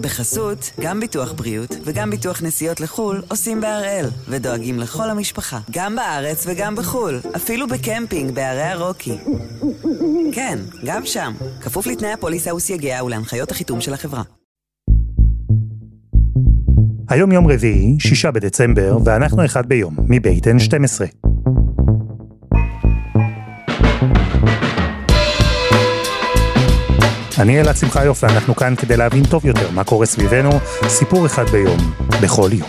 בחסות, גם ביטוח בריאות וגם ביטוח נסיעות לחו"ל עושים בהראל, ודואגים לכל המשפחה, גם בארץ וגם בחו"ל, אפילו בקמפינג בערי הרוקי. כן, גם שם, כפוף לתנאי הפוליסה וסייגיה ולהנחיות החיתום של החברה. היום יום רביעי, שישה בדצמבר, ואנחנו אחד ביום, מבית N12. אני אלעד שמחיוף ואנחנו כאן כדי להבין טוב יותר מה קורה סביבנו, סיפור אחד ביום, בכל יום.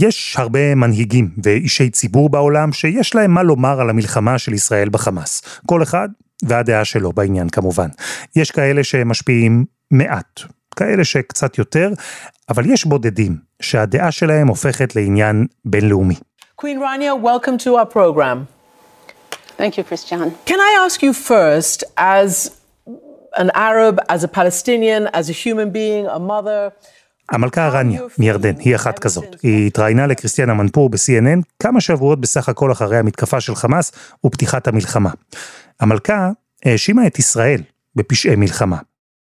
יש הרבה מנהיגים ואישי ציבור בעולם שיש להם מה לומר על המלחמה של ישראל בחמאס. כל אחד והדעה שלו בעניין כמובן. יש כאלה שמשפיעים מעט, כאלה שקצת יותר, אבל יש בודדים שהדעה שלהם הופכת לעניין בינלאומי. Queen Rania, welcome to our program. Thank you, Christian. Can I ask you first, as an Arab, as a Palestinian, as a human being, a mother, המלכה רניה מירדן היא אחת כזאת. היא התראיינה לקריסטיאנה מנפור ב-CNN כמה שבועות בסך הכל אחרי המתקפה של חמאס ופתיחת המלחמה. המלכה האשימה את ישראל בפשעי מלחמה.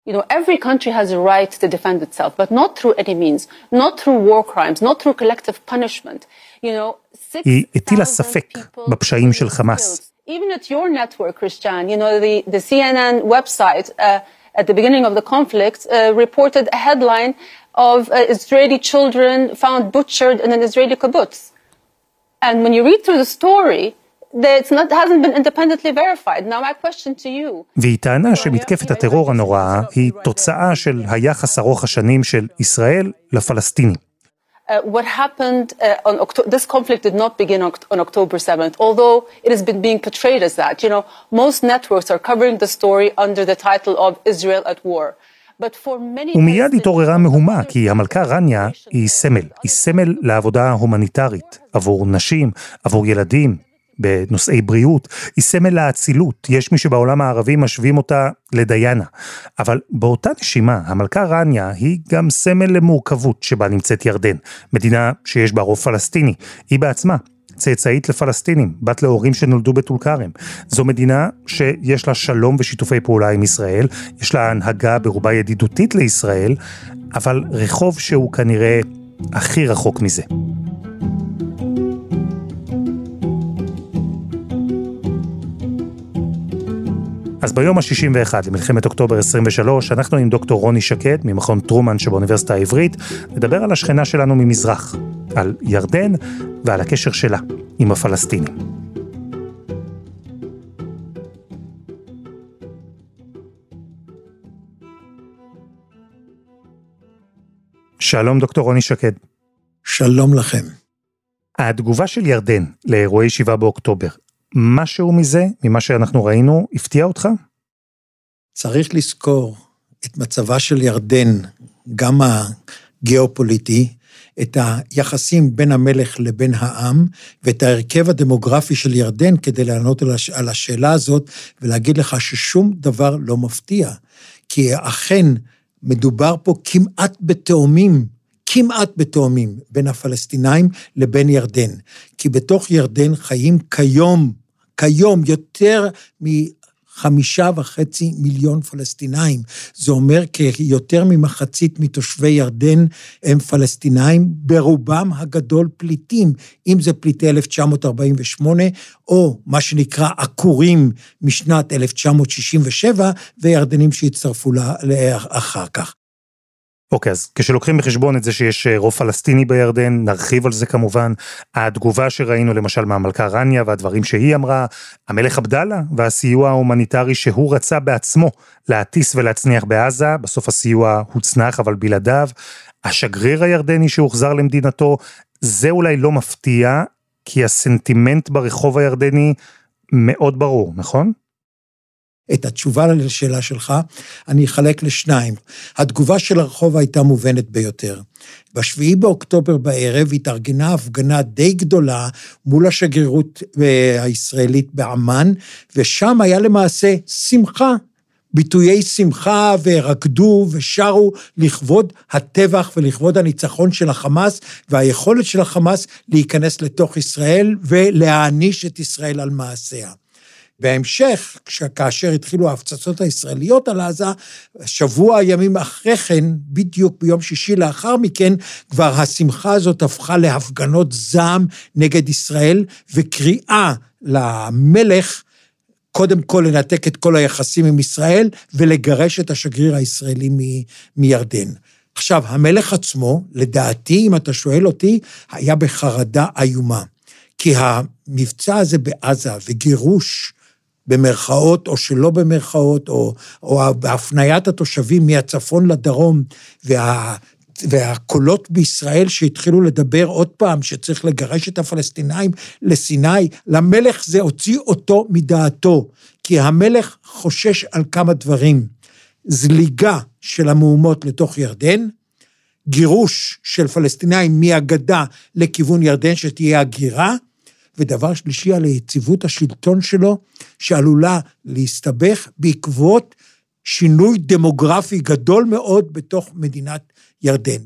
You know, every country has a right to defend itself, but not through any means, not through war crimes, not through collective punishment. You know, היא הטילה ספק בפשעים של חמאס. Even at your network, Christian, you know, the, the CNN website uh, at the beginning of the conflict uh, reported a headline of uh, Israeli children found butchered in an Israeli kibbutz. And when you read through the story, והיא טענה שמתקפת הטרור הנוראה היא תוצאה של היחס ארוך השנים של ישראל לפלסטינים. Uh, what happened uh, on October, this conflict did not begin on, on October 7th, although it has been being portrayed as that. You know, most networks are covering the story under the title of Israel at war. ומיד התעוררה מהומה, כי המלכה רניה היא סמל, היא סמל לעבודה ההומניטרית, עבור נשים, עבור ילדים, בנושאי בריאות, היא סמל לאצילות, יש מי שבעולם הערבי משווים אותה לדיאנה. אבל באותה נשימה, המלכה רניה היא גם סמל למורכבות שבה נמצאת ירדן, מדינה שיש בה רוב פלסטיני, היא בעצמה. צאצאית לפלסטינים, בת להורים שנולדו בטול כרם. זו מדינה שיש לה שלום ושיתופי פעולה עם ישראל, יש לה הנהגה ברובה ידידותית לישראל, אבל רחוב שהוא כנראה הכי רחוק מזה. אז ביום ה-61 למלחמת אוקטובר 23, אנחנו עם דוקטור רוני שקד ממכון טרומן שבאוניברסיטה העברית, נדבר על השכנה שלנו ממזרח, על ירדן ועל הקשר שלה עם הפלסטינים. שלום דוקטור רוני שקד. שלום לכם. התגובה של ירדן לאירועי 7 באוקטובר, משהו מזה, ממה שאנחנו ראינו, הפתיע אותך? צריך לזכור את מצבה של ירדן, גם הגיאופוליטי, את היחסים בין המלך לבין העם, ואת ההרכב הדמוגרפי של ירדן כדי לענות על השאלה הזאת, ולהגיד לך ששום דבר לא מפתיע. כי אכן, מדובר פה כמעט בתאומים כמעט בתאומים בין הפלסטינאים לבין ירדן. כי בתוך ירדן חיים כיום כיום יותר מחמישה וחצי מיליון פלסטינאים. זה אומר כי יותר ממחצית מתושבי ירדן הם פלסטינאים, ברובם הגדול פליטים, אם זה פליטי 1948, או מה שנקרא עקורים משנת 1967, וירדנים שהצטרפו אחר כך. אוקיי, אז כשלוקחים בחשבון את זה שיש אה, רוב פלסטיני בירדן, נרחיב על זה כמובן, התגובה שראינו למשל מהמלכה רניה והדברים שהיא אמרה, המלך עבדאללה והסיוע ההומניטרי שהוא רצה בעצמו להטיס ולהצניח בעזה, בסוף הסיוע הוצנח אבל בלעדיו, השגריר הירדני שהוחזר למדינתו, זה אולי לא מפתיע, כי הסנטימנט ברחוב הירדני מאוד ברור, נכון? את התשובה לשאלה שלך, אני אחלק לשניים. התגובה של הרחוב הייתה מובנת ביותר. בשביעי באוקטובר בערב התארגנה הפגנה די גדולה מול השגרירות אה, הישראלית בעמאן, ושם היה למעשה שמחה ביטויי שמחה ורקדו ושרו לכבוד הטבח ולכבוד הניצחון של החמאס והיכולת של החמאס להיכנס לתוך ישראל ולהעניש את ישראל על מעשיה. בהמשך, כאשר התחילו ההפצצות הישראליות על עזה, שבוע ימים אחרי כן, בדיוק ביום שישי לאחר מכן, כבר השמחה הזאת הפכה להפגנות זעם נגד ישראל, וקריאה למלך, קודם כל לנתק את כל היחסים עם ישראל ולגרש את השגריר הישראלי מ- מירדן. עכשיו, המלך עצמו, לדעתי, אם אתה שואל אותי, היה בחרדה איומה. כי המבצע הזה בעזה וגירוש במרכאות או שלא במרכאות, או, או בהפניית התושבים מהצפון לדרום, וה, והקולות בישראל שהתחילו לדבר עוד פעם שצריך לגרש את הפלסטינאים לסיני, למלך זה הוציא אותו מדעתו, כי המלך חושש על כמה דברים. זליגה של המהומות לתוך ירדן, גירוש של פלסטינאים מהגדה לכיוון ירדן, שתהיה הגירה, ודבר שלישי, על יציבות השלטון שלו, שעלולה להסתבך בעקבות שינוי דמוגרפי גדול מאוד בתוך מדינת ירדן.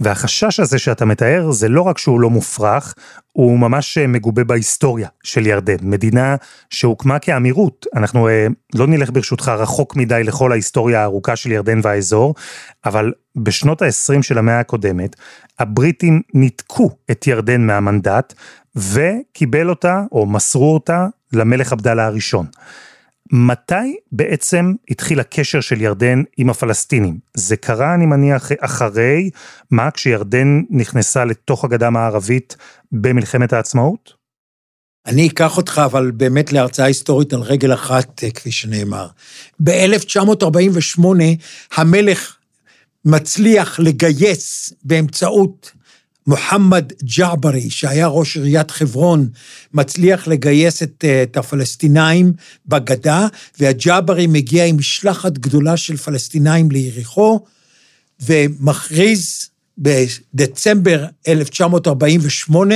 והחשש הזה שאתה מתאר זה לא רק שהוא לא מופרך, הוא ממש אה, מגובה בהיסטוריה של ירדן, מדינה שהוקמה כאמירות. אנחנו אה, לא נלך ברשותך רחוק מדי לכל ההיסטוריה הארוכה של ירדן והאזור, אבל בשנות ה-20 של המאה הקודמת, הבריטים ניתקו את ירדן מהמנדט, וקיבל אותה, או מסרו אותה, למלך עבדאללה הראשון. מתי בעצם התחיל הקשר של ירדן עם הפלסטינים? זה קרה, אני מניח, אחרי, מה, כשירדן נכנסה לתוך הגדה המערבית במלחמת העצמאות? אני אקח אותך, אבל באמת להרצאה היסטורית על רגל אחת, כפי שנאמר. ב-1948 המלך מצליח לגייס באמצעות מוחמד ג'עברי, שהיה ראש עיריית חברון, מצליח לגייס את, את הפלסטינאים בגדה, והג'עברי מגיע עם משלחת גדולה של פלסטינאים ליריחו, ומכריז בדצמבר 1948,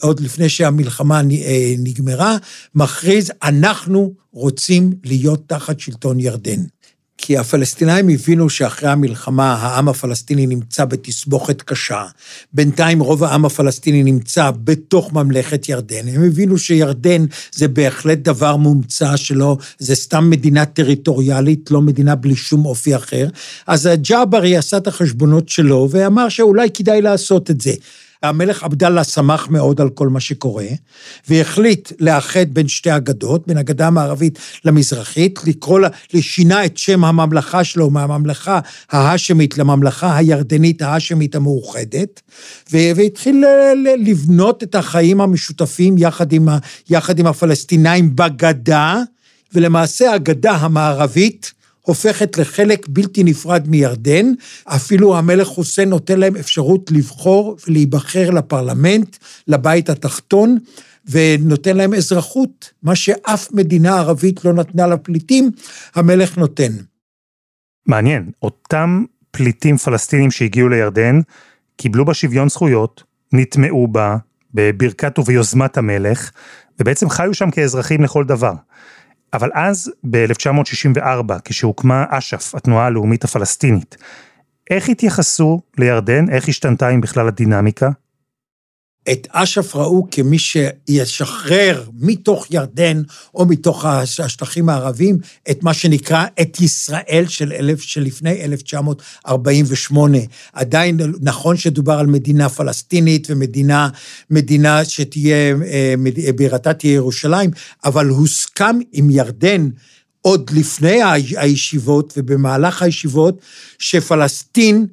עוד לפני שהמלחמה אה, נגמרה, מכריז, אנחנו רוצים להיות תחת שלטון ירדן. כי הפלסטינאים הבינו שאחרי המלחמה העם הפלסטיני נמצא בתסבוכת קשה. בינתיים רוב העם הפלסטיני נמצא בתוך ממלכת ירדן. הם הבינו שירדן זה בהחלט דבר מומצא שלו, זה סתם מדינה טריטוריאלית, לא מדינה בלי שום אופי אחר. אז ג'אברי עשה את החשבונות שלו ואמר שאולי כדאי לעשות את זה. המלך עבדאללה שמח מאוד על כל מה שקורה, והחליט לאחד בין שתי אגדות, בין הגדה המערבית למזרחית, לקרוא לה, לשינה את שם הממלכה שלו מהממלכה ההאשמית לממלכה הירדנית ההאשמית המאוחדת, והתחיל לבנות את החיים המשותפים יחד עם, יחד עם הפלסטינאים בגדה, ולמעשה הגדה המערבית הופכת לחלק בלתי נפרד מירדן, אפילו המלך חוסיין נותן להם אפשרות לבחור ולהיבחר לפרלמנט, לבית התחתון, ונותן להם אזרחות, מה שאף מדינה ערבית לא נתנה לפליטים, המלך נותן. מעניין, אותם פליטים פלסטינים שהגיעו לירדן, קיבלו בה שוויון זכויות, נטמעו בה, בברכת וביוזמת המלך, ובעצם חיו שם כאזרחים לכל דבר. אבל אז, ב-1964, כשהוקמה אש"ף, התנועה הלאומית הפלסטינית, איך התייחסו לירדן? איך השתנתה עם בכלל הדינמיקה? את אש"ף ראו כמי שישחרר מתוך ירדן או מתוך השטחים הערבים את מה שנקרא את ישראל של, אלף, של לפני 1948. עדיין נכון שדובר על מדינה פלסטינית ומדינה מדינה שתהיה, אה, בירתה תהיה ירושלים, אבל הוסכם עם ירדן עוד לפני הישיבות ובמהלך הישיבות, שפלסטין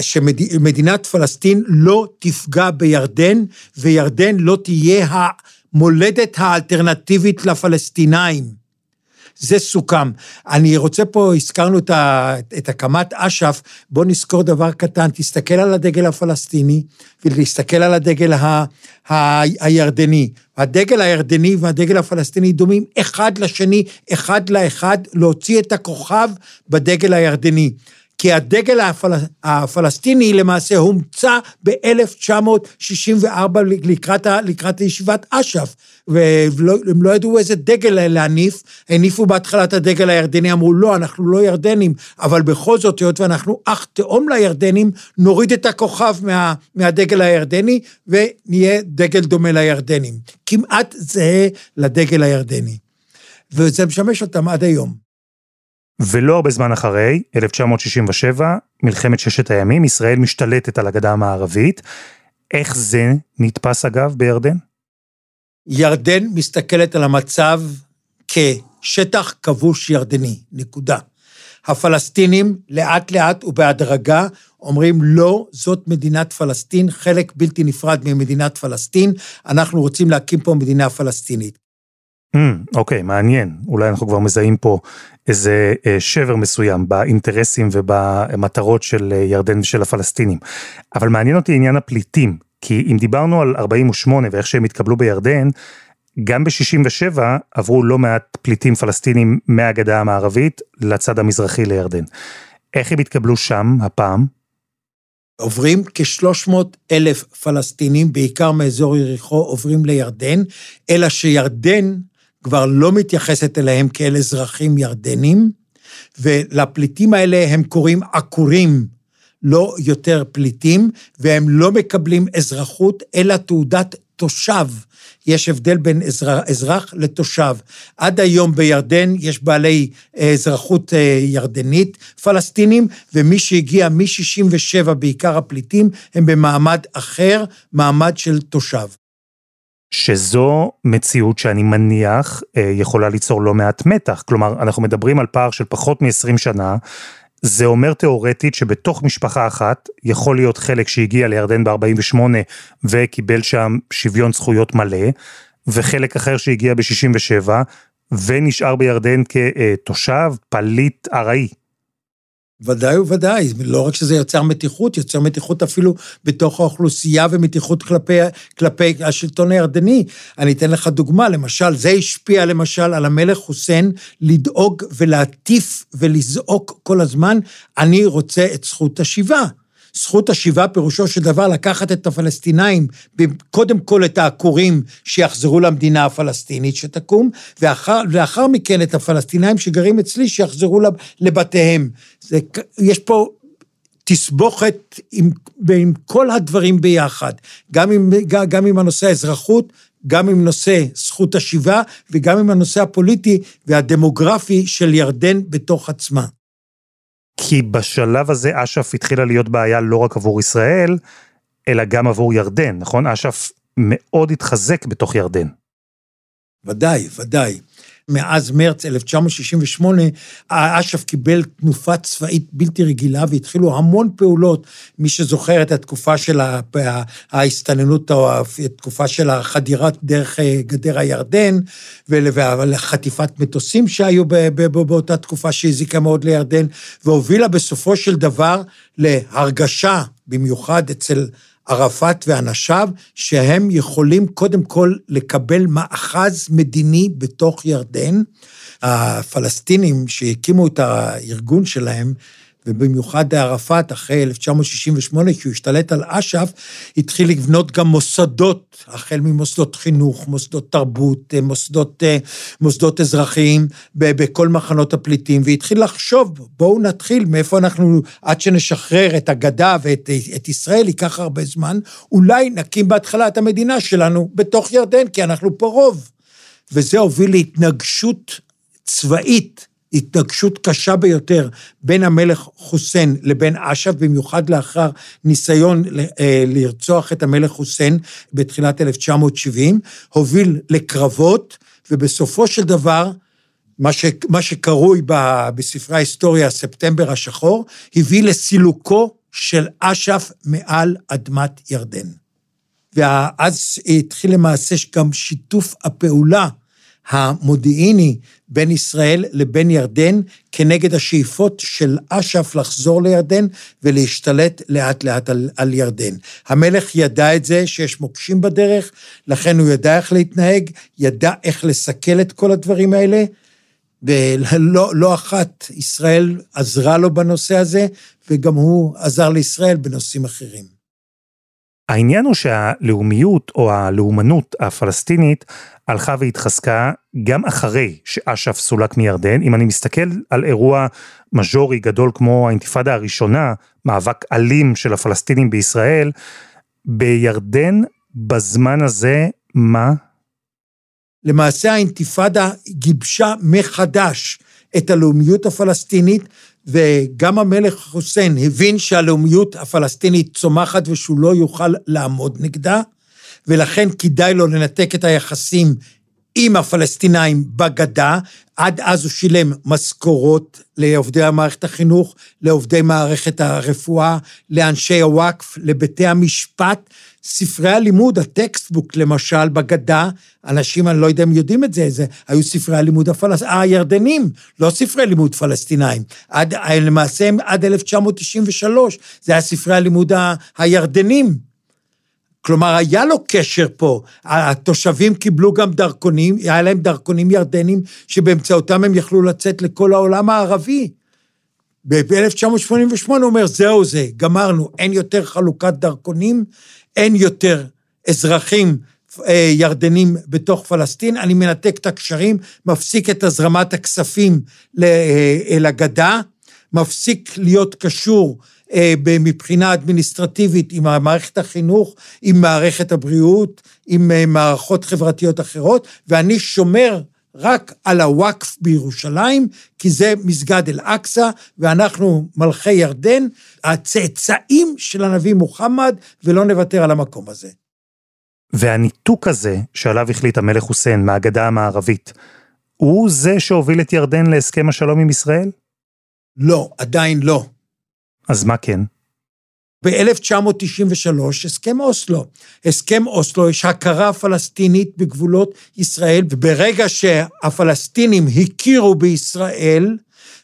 שמדינת פלסטין לא תפגע בירדן, וירדן לא תהיה המולדת האלטרנטיבית לפלסטינאים. זה סוכם. אני רוצה פה, הזכרנו את, ה, את הקמת אש"ף, בוא נזכור דבר קטן, תסתכל על הדגל הפלסטיני ולהסתכל על הדגל ה, ה, הירדני. הדגל הירדני והדגל הפלסטיני דומים אחד לשני, אחד לאחד, להוציא את הכוכב בדגל הירדני. כי הדגל הפל... הפלסטיני למעשה הומצא ב-1964 לקראת, לקראת ישיבת אש"ף, והם לא ידעו איזה דגל להניף, הניפו בהתחלה את הדגל הירדני, אמרו לא, אנחנו לא ירדנים, אבל בכל זאת, היות ואנחנו אח תאום לירדנים, נוריד את הכוכב מה, מהדגל הירדני, ונהיה דגל דומה לירדנים. כמעט זהה לדגל הירדני. וזה משמש אותם עד היום. ולא הרבה זמן אחרי, 1967, מלחמת ששת הימים, ישראל משתלטת על הגדה המערבית. איך זה נתפס אגב בירדן? ירדן מסתכלת על המצב כשטח כבוש ירדני, נקודה. הפלסטינים לאט לאט ובהדרגה אומרים לא, זאת מדינת פלסטין, חלק בלתי נפרד ממדינת פלסטין, אנחנו רוצים להקים פה מדינה פלסטינית. Mm, אוקיי, מעניין. אולי אנחנו כבר מזהים פה איזה אה, שבר מסוים באינטרסים ובמטרות של אה, ירדן ושל הפלסטינים. אבל מעניין אותי עניין הפליטים, כי אם דיברנו על 48 ואיך שהם התקבלו בירדן, גם ב-67 עברו לא מעט פליטים פלסטינים מהגדה המערבית לצד המזרחי לירדן. איך הם התקבלו שם הפעם? עוברים כ-300 אלף פלסטינים, בעיקר מאזור יריחו, עוברים לירדן, אלא שירדן כבר לא מתייחסת אליהם כאל אזרחים ירדנים, ולפליטים האלה הם קוראים עקורים, לא יותר פליטים, והם לא מקבלים אזרחות, אלא תעודת תושב. יש הבדל בין אזרח, אזרח לתושב. עד היום בירדן יש בעלי אה, אזרחות אה, ירדנית, פלסטינים, ומי שהגיע מ-67, בעיקר הפליטים, הם במעמד אחר, מעמד של תושב. שזו מציאות שאני מניח אה, יכולה ליצור לא מעט מתח. כלומר, אנחנו מדברים על פער של פחות מ-20 שנה, זה אומר תיאורטית שבתוך משפחה אחת יכול להיות חלק שהגיע לירדן ב-48 וקיבל שם שוויון זכויות מלא, וחלק אחר שהגיע ב-67 ונשאר בירדן כתושב, פליט ארעי. ודאי וודאי, לא רק שזה יוצר מתיחות, יוצר מתיחות אפילו בתוך האוכלוסייה ומתיחות כלפי, כלפי השלטון הירדני. אני אתן לך דוגמה, למשל, זה השפיע למשל על המלך חוסיין לדאוג ולהטיף ולזעוק כל הזמן, אני רוצה את זכות השיבה. זכות השיבה פירושו של דבר לקחת את הפלסטינאים, קודם כל את העקורים שיחזרו למדינה הפלסטינית שתקום, ואחר, ואחר מכן את הפלסטינאים שגרים אצלי שיחזרו לבתיהם. זה, יש פה תסבוכת עם, עם כל הדברים ביחד, גם עם, גם עם הנושא האזרחות, גם עם נושא זכות השיבה וגם עם הנושא הפוליטי והדמוגרפי של ירדן בתוך עצמה. כי בשלב הזה אש"ף התחילה להיות בעיה לא רק עבור ישראל, אלא גם עבור ירדן, נכון? אש"ף מאוד התחזק בתוך ירדן. ודאי, ודאי. מאז מרץ 1968, אש"ף קיבל תנופה צבאית בלתי רגילה והתחילו המון פעולות. מי שזוכר את התקופה של ההסתננות או התקופה של החדירה דרך אה, גדר הירדן, ולחטיפת מטוסים שהיו באותה תקופה שהזיקה מאוד לירדן, והובילה בסופו של דבר להרגשה, במיוחד אצל ערפאת ואנשיו, שהם יכולים קודם כל לקבל מאחז מדיני בתוך ירדן. הפלסטינים שהקימו את הארגון שלהם, ובמיוחד ערפאת, אחרי 1968, כשהוא השתלט על אש"ף, התחיל לבנות גם מוסדות, החל ממוסדות חינוך, מוסדות תרבות, מוסדות, מוסדות אזרחיים, בכל מחנות הפליטים, והתחיל לחשוב, בואו נתחיל, מאיפה אנחנו, עד שנשחרר את הגדה ואת את ישראל, ייקח הרבה זמן, אולי נקים בהתחלה את המדינה שלנו בתוך ירדן, כי אנחנו פה רוב. וזה הוביל להתנגשות צבאית התנגשות קשה ביותר בין המלך חוסיין לבין אש"ף, במיוחד לאחר ניסיון אה, לרצוח את המלך חוסיין בתחילת 1970, הוביל לקרבות, ובסופו של דבר, מה, ש, מה שקרוי ב, בספרי ההיסטוריה ספטמבר השחור, הביא לסילוקו של אש"ף מעל אדמת ירדן. ואז התחיל למעשה גם שיתוף הפעולה המודיעיני בין ישראל לבין ירדן כנגד השאיפות של אש"ף לחזור לירדן ולהשתלט לאט לאט על, על ירדן. המלך ידע את זה, שיש מוקשים בדרך, לכן הוא ידע איך להתנהג, ידע איך לסכל את כל הדברים האלה, ולא לא אחת ישראל עזרה לו בנושא הזה, וגם הוא עזר לישראל בנושאים אחרים. העניין הוא שהלאומיות או הלאומנות הפלסטינית הלכה והתחזקה גם אחרי שאש"ף סולק מירדן. אם אני מסתכל על אירוע מז'ורי גדול כמו האינתיפאדה הראשונה, מאבק אלים של הפלסטינים בישראל, בירדן בזמן הזה, מה? למעשה האינתיפאדה גיבשה מחדש את הלאומיות הפלסטינית, וגם המלך חוסיין הבין שהלאומיות הפלסטינית צומחת ושהוא לא יוכל לעמוד נגדה, ולכן כדאי לו לנתק את היחסים עם הפלסטינאים בגדה. עד אז הוא שילם משכורות לעובדי מערכת החינוך, לעובדי מערכת הרפואה, לאנשי הוואקף, לבתי המשפט. ספרי הלימוד, הטקסטבוק למשל, בגדה, אנשים, אני לא יודע אם יודעים את זה, זה היו ספרי הלימוד הפלס... הירדנים, לא ספרי לימוד פלסטינאים. עד, למעשה עד 1993, זה היה ספרי הלימוד ה... הירדנים. כלומר, היה לו קשר פה. התושבים קיבלו גם דרכונים, היה להם דרכונים ירדנים, שבאמצעותם הם יכלו לצאת לכל העולם הערבי. ב-1988 הוא אומר, זהו זה, גמרנו, אין יותר חלוקת דרכונים, אין יותר אזרחים אה, ירדנים בתוך פלסטין, אני מנתק את הקשרים, מפסיק את הזרמת הכספים אה, אל הגדה, מפסיק להיות קשור אה, מבחינה אדמיניסטרטיבית עם מערכת החינוך, עם מערכת הבריאות, עם מערכות חברתיות אחרות, ואני שומר רק על הוואקף בירושלים, כי זה מסגד אל-אקצא, ואנחנו מלכי ירדן, הצאצאים של הנביא מוחמד, ולא נוותר על המקום הזה. והניתוק הזה, שעליו החליט המלך חוסיין מהגדה המערבית, הוא זה שהוביל את ירדן להסכם השלום עם ישראל? לא, עדיין לא. אז מה כן? ב-1993, הסכם אוסלו. הסכם אוסלו, יש הכרה פלסטינית בגבולות ישראל, וברגע שהפלסטינים הכירו בישראל,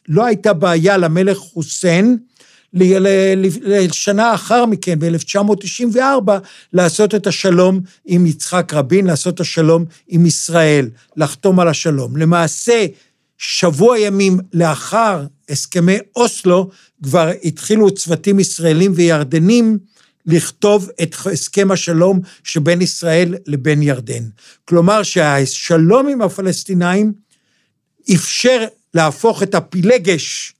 לא הייתה בעיה למלך חוסיין לשנה לאחר מכן, ב-1994, לעשות את השלום עם יצחק רבין, לעשות את השלום עם ישראל, לחתום על השלום. למעשה, שבוע ימים לאחר הסכמי אוסלו, כבר התחילו צוותים ישראלים וירדנים לכתוב את הסכם השלום שבין ישראל לבין ירדן. כלומר שהשלום עם הפלסטינאים אפשר להפוך את הפילגש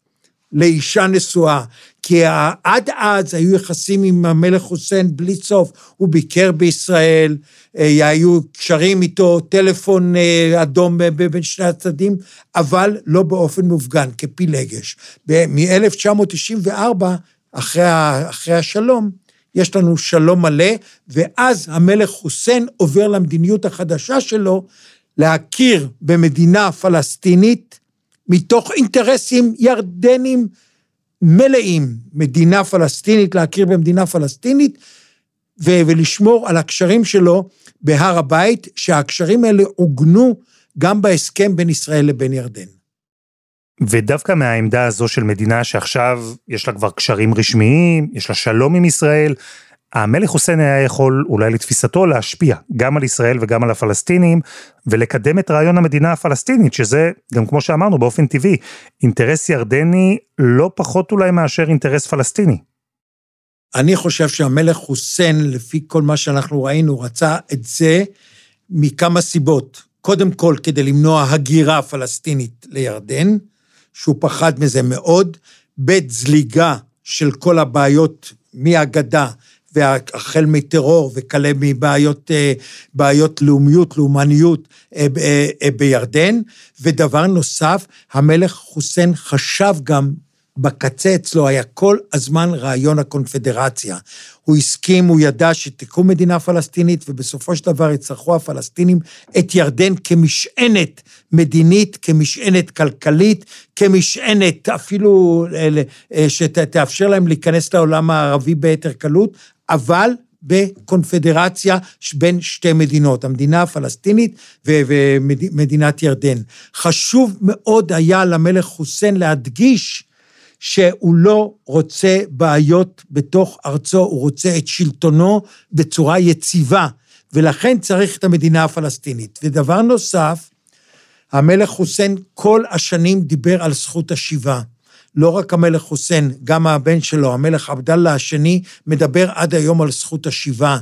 לאישה נשואה, כי עד אז היו יחסים עם המלך חוסיין בלי סוף, הוא ביקר בישראל, אה, היו קשרים איתו, טלפון אה, אדום בין שני הצדדים, אבל לא באופן מופגן, כפילגש. מ-1994, אחרי, אחרי השלום, יש לנו שלום מלא, ואז המלך חוסיין עובר למדיניות החדשה שלו, להכיר במדינה פלסטינית מתוך אינטרסים ירדנים מלאים, מדינה פלסטינית, להכיר במדינה פלסטינית, ו- ולשמור על הקשרים שלו בהר הבית, שהקשרים האלה עוגנו גם בהסכם בין ישראל לבין ירדן. ודווקא מהעמדה הזו של מדינה שעכשיו יש לה כבר קשרים רשמיים, יש לה שלום עם ישראל, המלך חוסיין היה יכול, אולי לתפיסתו, להשפיע גם על ישראל וגם על הפלסטינים, ולקדם את רעיון המדינה הפלסטינית, שזה, גם כמו שאמרנו, באופן טבעי, אינטרס ירדני לא פחות אולי מאשר אינטרס פלסטיני. אני חושב שהמלך חוסיין, לפי כל מה שאנחנו ראינו, רצה את זה מכמה סיבות. קודם כל, כדי למנוע הגירה פלסטינית לירדן, שהוא פחד מזה מאוד, ב' זליגה של כל הבעיות מהגדה והחל מטרור וכלה מבעיות בעיות לאומיות, לאומניות אה, אה, בירדן. ודבר נוסף, המלך חוסיין חשב גם בקצה אצלו היה כל הזמן רעיון הקונפדרציה. הוא הסכים, הוא ידע שתקום מדינה פלסטינית, ובסופו של דבר יצטרכו הפלסטינים את ירדן כמשענת מדינית, כמשענת כלכלית, כמשענת אפילו אה, שתאפשר להם להיכנס לעולם הערבי ביתר קלות, אבל בקונפדרציה בין שתי מדינות, המדינה הפלסטינית ומדינת ירדן. חשוב מאוד היה למלך חוסיין להדגיש שהוא לא רוצה בעיות בתוך ארצו, הוא רוצה את שלטונו בצורה יציבה, ולכן צריך את המדינה הפלסטינית. ודבר נוסף, המלך חוסיין כל השנים דיבר על זכות השיבה. לא רק המלך חוסיין, גם הבן שלו, המלך עבדאללה השני, מדבר עד היום על זכות השיבה.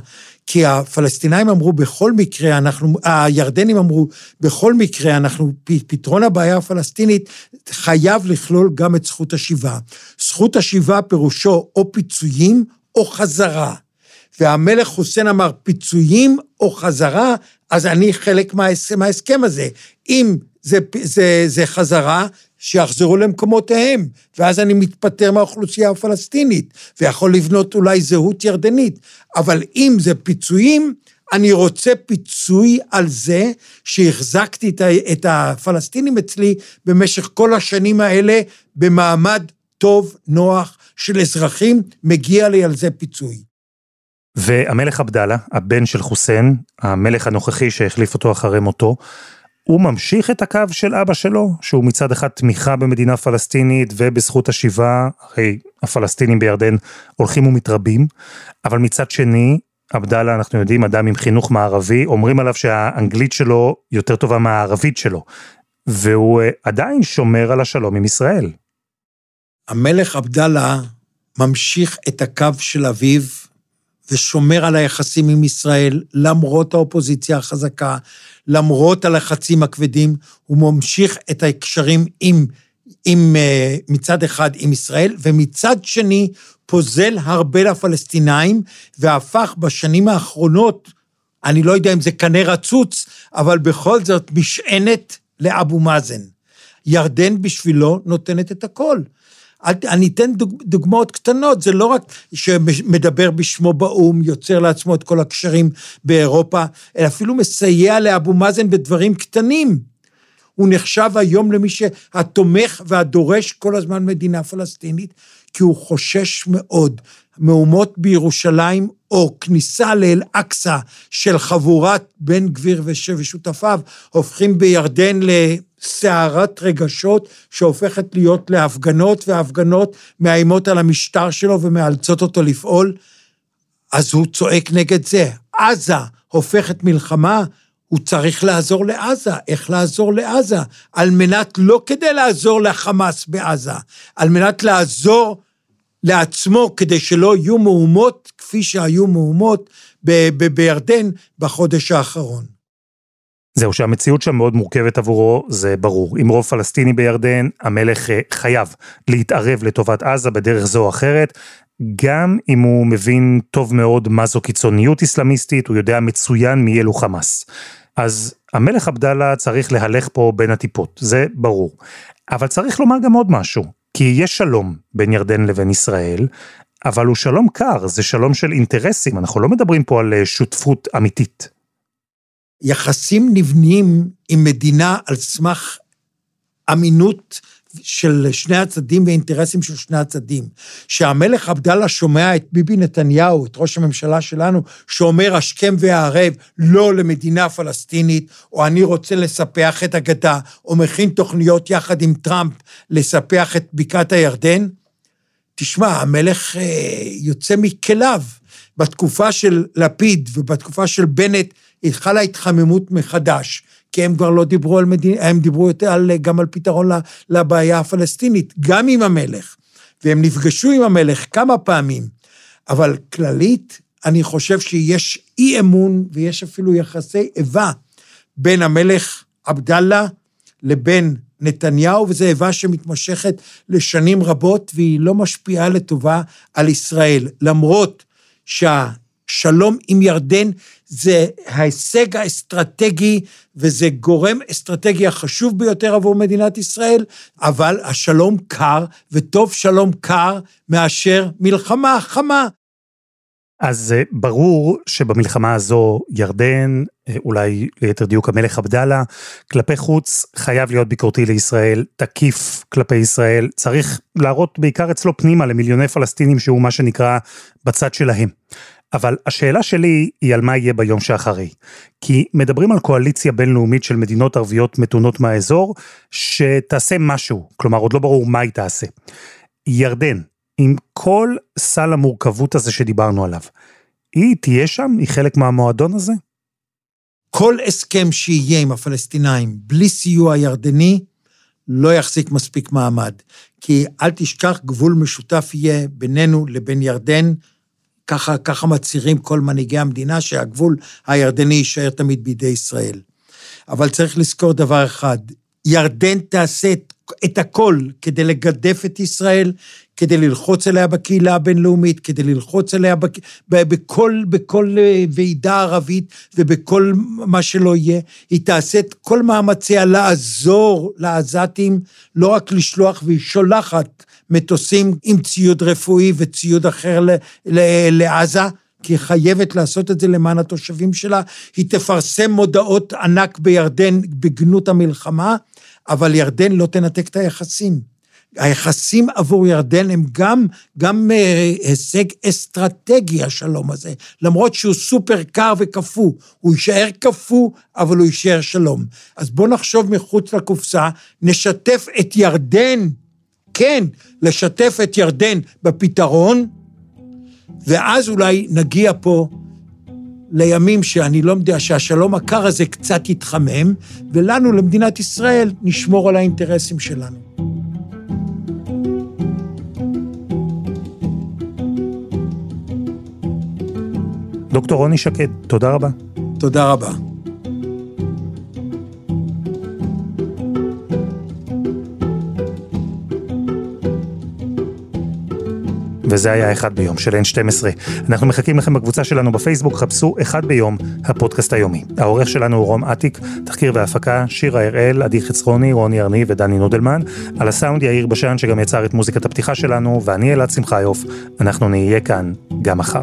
כי הפלסטינאים אמרו בכל מקרה, אנחנו, הירדנים אמרו, בכל מקרה, אנחנו, פתרון הבעיה הפלסטינית חייב לכלול גם את זכות השיבה. זכות השיבה פירושו או פיצויים או חזרה. והמלך חוסיין אמר, פיצויים או חזרה, אז אני חלק מההסכם, מההסכם הזה. אם זה, זה, זה חזרה, שיחזרו למקומותיהם, ואז אני מתפטר מהאוכלוסייה הפלסטינית, ויכול לבנות אולי זהות ירדנית. אבל אם זה פיצויים, אני רוצה פיצוי על זה שהחזקתי את הפלסטינים אצלי במשך כל השנים האלה במעמד טוב, נוח, של אזרחים, מגיע לי על זה פיצוי. והמלך עבדאללה, הבן של חוסיין, המלך הנוכחי שהחליף אותו אחרי מותו, הוא ממשיך את הקו של אבא שלו, שהוא מצד אחד תמיכה במדינה פלסטינית ובזכות השיבה, הרי הפלסטינים בירדן הולכים ומתרבים, אבל מצד שני, עבדאללה, אנחנו יודעים, אדם עם חינוך מערבי, אומרים עליו שהאנגלית שלו יותר טובה מהערבית שלו, והוא אה, עדיין שומר על השלום עם ישראל. המלך עבדאללה ממשיך את הקו של אביו ושומר על היחסים עם ישראל, למרות האופוזיציה החזקה, למרות הלחצים הכבדים, הוא ממשיך את הקשרים עם, עם, אה, מצד אחד עם ישראל, ומצד שני פוזל הרבה לפלסטינאים, והפך בשנים האחרונות, אני לא יודע אם זה קנה רצוץ, אבל בכל זאת משענת לאבו מאזן. ירדן בשבילו נותנת את הכל. אני אתן דוגמאות קטנות, זה לא רק שמדבר בשמו באו"ם, יוצר לעצמו את כל הקשרים באירופה, אלא אפילו מסייע לאבו מאזן בדברים קטנים. הוא נחשב היום למי שהתומך והדורש כל הזמן מדינה פלסטינית, כי הוא חושש מאוד. מהומות בירושלים, או כניסה לאל-אקצא של חבורת בן גביר ושותפיו, הופכים בירדן לסערת רגשות שהופכת להיות להפגנות, והפגנות מאיימות על המשטר שלו ומאלצות אותו לפעול, אז הוא צועק נגד זה. עזה הופכת מלחמה, הוא צריך לעזור לעזה. איך לעזור לעזה? על מנת, לא כדי לעזור לחמאס בעזה, על מנת לעזור לעצמו כדי שלא יהיו מהומות כפי שהיו מהומות בירדן בחודש האחרון. זהו, שהמציאות שם מאוד מורכבת עבורו, זה ברור. עם רוב פלסטיני בירדן, המלך אה, חייב להתערב לטובת עזה בדרך זו או אחרת, גם אם הוא מבין טוב מאוד מה זו קיצוניות אסלאמיסטית, הוא יודע מצוין מי אלו חמאס. אז המלך עבדאללה צריך להלך פה בין הטיפות, זה ברור. אבל צריך לומר גם עוד משהו. כי יש שלום בין ירדן לבין ישראל, אבל הוא שלום קר, זה שלום של אינטרסים, אנחנו לא מדברים פה על אה, שותפות אמיתית. יחסים נבנים עם מדינה על סמך אמינות של שני הצדדים ואינטרסים של שני הצדדים. שהמלך עבדאללה שומע את ביבי נתניהו, את ראש הממשלה שלנו, שאומר השכם והערב לא למדינה פלסטינית, או אני רוצה לספח את הגדה, או מכין תוכניות יחד עם טראמפ לספח את בקעת הירדן, תשמע, המלך אה, יוצא מכליו. בתקופה של לפיד ובתקופה של בנט התחלה התחממות מחדש. כי הם כבר לא דיברו על מדינה, הם דיברו יותר על, גם על פתרון לבעיה הפלסטינית, גם עם המלך. והם נפגשו עם המלך כמה פעמים, אבל כללית, אני חושב שיש אי אמון ויש אפילו יחסי איבה בין המלך עבדאללה לבין נתניהו, וזו איבה שמתמשכת לשנים רבות, והיא לא משפיעה לטובה על ישראל, למרות שהשלום עם ירדן זה ההישג האסטרטגי וזה גורם אסטרטגי החשוב ביותר עבור מדינת ישראל, אבל השלום קר, וטוב שלום קר מאשר מלחמה חמה. אז ברור שבמלחמה הזו ירדן, אולי ליתר דיוק המלך עבדאללה, כלפי חוץ חייב להיות ביקורתי לישראל, תקיף כלפי ישראל, צריך להראות בעיקר אצלו פנימה למיליוני פלסטינים שהוא מה שנקרא בצד שלהם. אבל השאלה שלי היא על מה יהיה ביום שאחרי. כי מדברים על קואליציה בינלאומית של מדינות ערביות מתונות מהאזור, שתעשה משהו, כלומר עוד לא ברור מה היא תעשה. ירדן, עם כל סל המורכבות הזה שדיברנו עליו, היא תהיה שם? היא חלק מהמועדון הזה? כל הסכם שיהיה עם הפלסטינאים בלי סיוע ירדני, לא יחזיק מספיק מעמד. כי אל תשכח, גבול משותף יהיה בינינו לבין ירדן, ככה, ככה מצהירים כל מנהיגי המדינה, שהגבול הירדני יישאר תמיד בידי ישראל. אבל צריך לזכור דבר אחד, ירדן תעשה את את הכל כדי לגדף את ישראל, כדי ללחוץ עליה בקהילה הבינלאומית, כדי ללחוץ עליה בק... בכל, בכל אה, ועידה ערבית ובכל מה שלא יהיה. היא תעשה את כל מאמציה לעזור לעזתים, לא רק לשלוח, והיא שולחת מטוסים עם ציוד רפואי וציוד אחר ל... ל... לעזה. כי היא חייבת לעשות את זה למען התושבים שלה. היא תפרסם מודעות ענק בירדן בגנות המלחמה, אבל ירדן לא תנתק את היחסים. היחסים עבור ירדן הם גם, גם אה, הישג אסטרטגי, השלום הזה. למרות שהוא סופר קר וקפוא, הוא יישאר קפוא, אבל הוא יישאר שלום. אז בואו נחשוב מחוץ לקופסה, נשתף את ירדן, כן, לשתף את ירדן בפתרון, ואז אולי נגיע פה לימים שאני לא יודע, שהשלום הקר הזה קצת יתחמם, ולנו, למדינת ישראל, נשמור על האינטרסים שלנו. דוקטור רוני שקד, תודה רבה. תודה רבה. וזה היה אחד ביום של N12. אנחנו מחכים לכם בקבוצה שלנו בפייסבוק, חפשו אחד ביום, הפודקאסט היומי. העורך שלנו הוא רום אטיק, תחקיר והפקה, שירה הראל, עדי חצרוני, רוני ארני ודני נודלמן. על הסאונד יאיר בשן שגם יצר את מוזיקת הפתיחה שלנו, ואני אלעד שמחיוף. אנחנו נהיה כאן גם מחר.